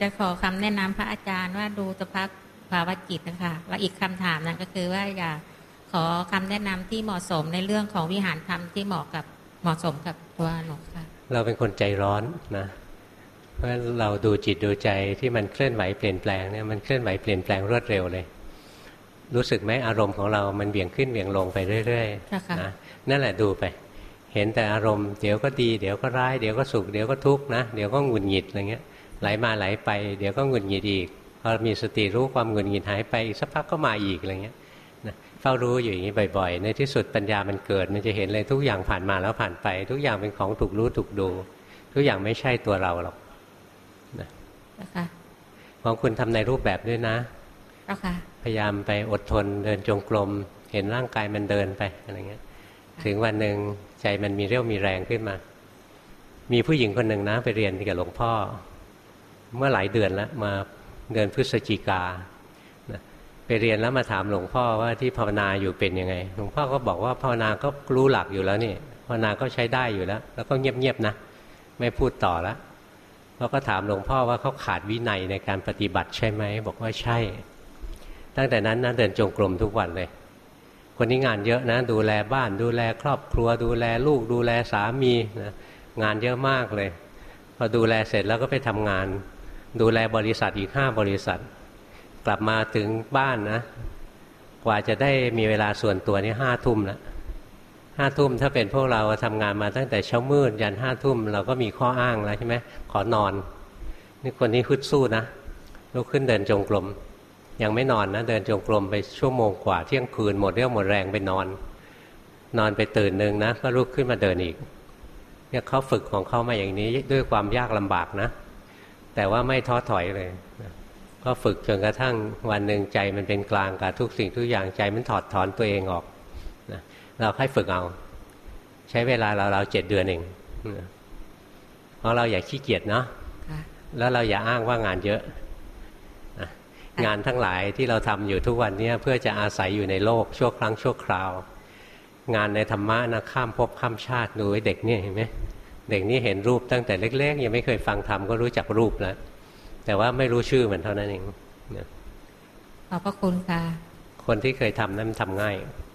จะขอคำแนะนำพระอาจารย์ว่าดูสภาพภาวะจิตนะคะแล้วอีกคำถามนั้นก็คือว่าอยากขอคำแนะนำที่เหมาะสมในเรื่องของวิหารธรรมที่เหมาะกับเหมาะสมกับตัวหนูค่ะ เราเป็นคนใจร้อนนะเพราะฉะนั้นเราดูจิตดูใจที่มันเคลื่อนไหวเปลี่ยนแปลงเนี่ยมันเคลื่อนไหวเปลี่ยนแปลงรวดเร็วเลย รู้สึกไหมอารมณ์ของเรามันเบี่ยงขึ้นเบี่ยงลงไปเรื่อยเจ้าค่ะๆนะนั่นแหละดูไป เห็นแต่อารมณ์เดี๋ยวก็ดี เดี๋ยวก็ร้ายเดี๋ยวก็สุขเดี๋ยวก็ทุกข์นะเดี๋ยวก็หงุดหงิดอะไรเงี้ย ไหลมาไหลไป เดี๋ยวก็หงุดหงิดอีกพอมีสติรู้ความหงุดหงิดหายไปอีกสักพักก็มาอีกอะไรเงี้ยนะเฝ้ารู้อยู่อย่างนี้บ่อยๆ ในที่สุดปัญญามันเกิด มันจะเห็นเลยทุกอย่างผ่านมาแล้วผ่านไป ทุกอย่างเป็นของถูกรู้ถูกดู ทุกอย่างไม่ใช่ตัวเราหรอกเจ้าค่ะของคุณทำในรูปแบบด้วยนะเจ้าค่ะพยายามไปอดทนเดินจงกรมเห็นร่างกายมันเดินไปอะไรเงี้ย ถึงวันหนึ่งใจมันมีเรี่ยวมีแรงขึ้นมา มีผู้หญิงคนหนึ่งนะ ไปเรียนกับหลวงพ่อ เมื่อหลายเดือนแล้วมาเดือนพฤศจิกาไปเรียนแล้วมาถามหลวงพ่อว่าที่ภาวนาอยู่เป็นยังไง หลวงพ่อก็บอกว่าภาวนาก็รู้หลักอยู่แล้วนี่ภาวนาก็ใช้ได้อยู่แล้ว แล้วก็เงียบๆนะ ไม่พูดต่อแล้วเราก็ถามหลวงพ่อว่าเขาขาดวินัยในการปฏิบัติใช่ไหมบอกว่าใช่ ตั้งแต่นั้นนะเดินจงกรมทุกวันเลย คนนี้งานเยอะนะ ดูแลบ้านดูแลครอบครัว ดูแลลูกดูแลสามีนะงานเยอะมากเลย พอดูแลเสร็จแล้วก็ไปทำงาน ดูแลบริษัทอีกห้าบริษัท กลับมาถึงบ้านนะ กว่าจะได้มีเวลาส่วนตัวนี่ห้าทุ่มแล้วห้าทุ่มถ้าเป็นพวกเราทำงานมาตั้งแต่เช้ามืดยันห้าทุ่มเราก็มีข้ออ้างแล้วใช่ไหมขอนอน นี่คนนี้ฮึดสู้นะลุกขึ้นเดินจงกรมยังไม่นอนนะเดินจงกรมไปชั่วโมงกว่าเที่ยงคืนหมดเรี่ยวหมดแรงไปนอน นอนไปตื่นหนึ่งนะก็ลุกขึ้นมาเดินอีกเนี่ยเขาฝึกของเขามาอย่างนี้ด้วยความยากลำบากนะ แต่ว่าไม่ท้อถอยเลยนะก็ฝึกจนกระทั่งวันหนึ่งใจมันเป็นกลางกับทุกสิ่งทุกอย่างใจมันถอดถอนตัวเองออกนะเราค่อยฝึกเอา ใช้เวลาเราเราเจ็ดเดือนเองนะเพราะเราอย่าขี้เกียจเนาะค่ะแล้วเราอย่าอ้างว่างานเยอะนะงานทั้งหลายที่เราทำอยู่ทุกวันเนี้เพื่อจะอาศัยอยู่ในโลกชั่วครั้งชั่วคราว งานในธรรมะนะข้ามภพข้ามชาติดูไอ้เด็กเนี่ยเห็นไหม เด็กนี่เห็นรูปตั้งแต่เล็ก ๆ ยังไม่เคยฟังธรรมก็รู้จักรูปแล้วแต่ว่าไม่รู้ชื่อมันเท่านั้นเองนะขอบพระคุณค่ะ คนที่เคยทำนั้นมันทำง่าย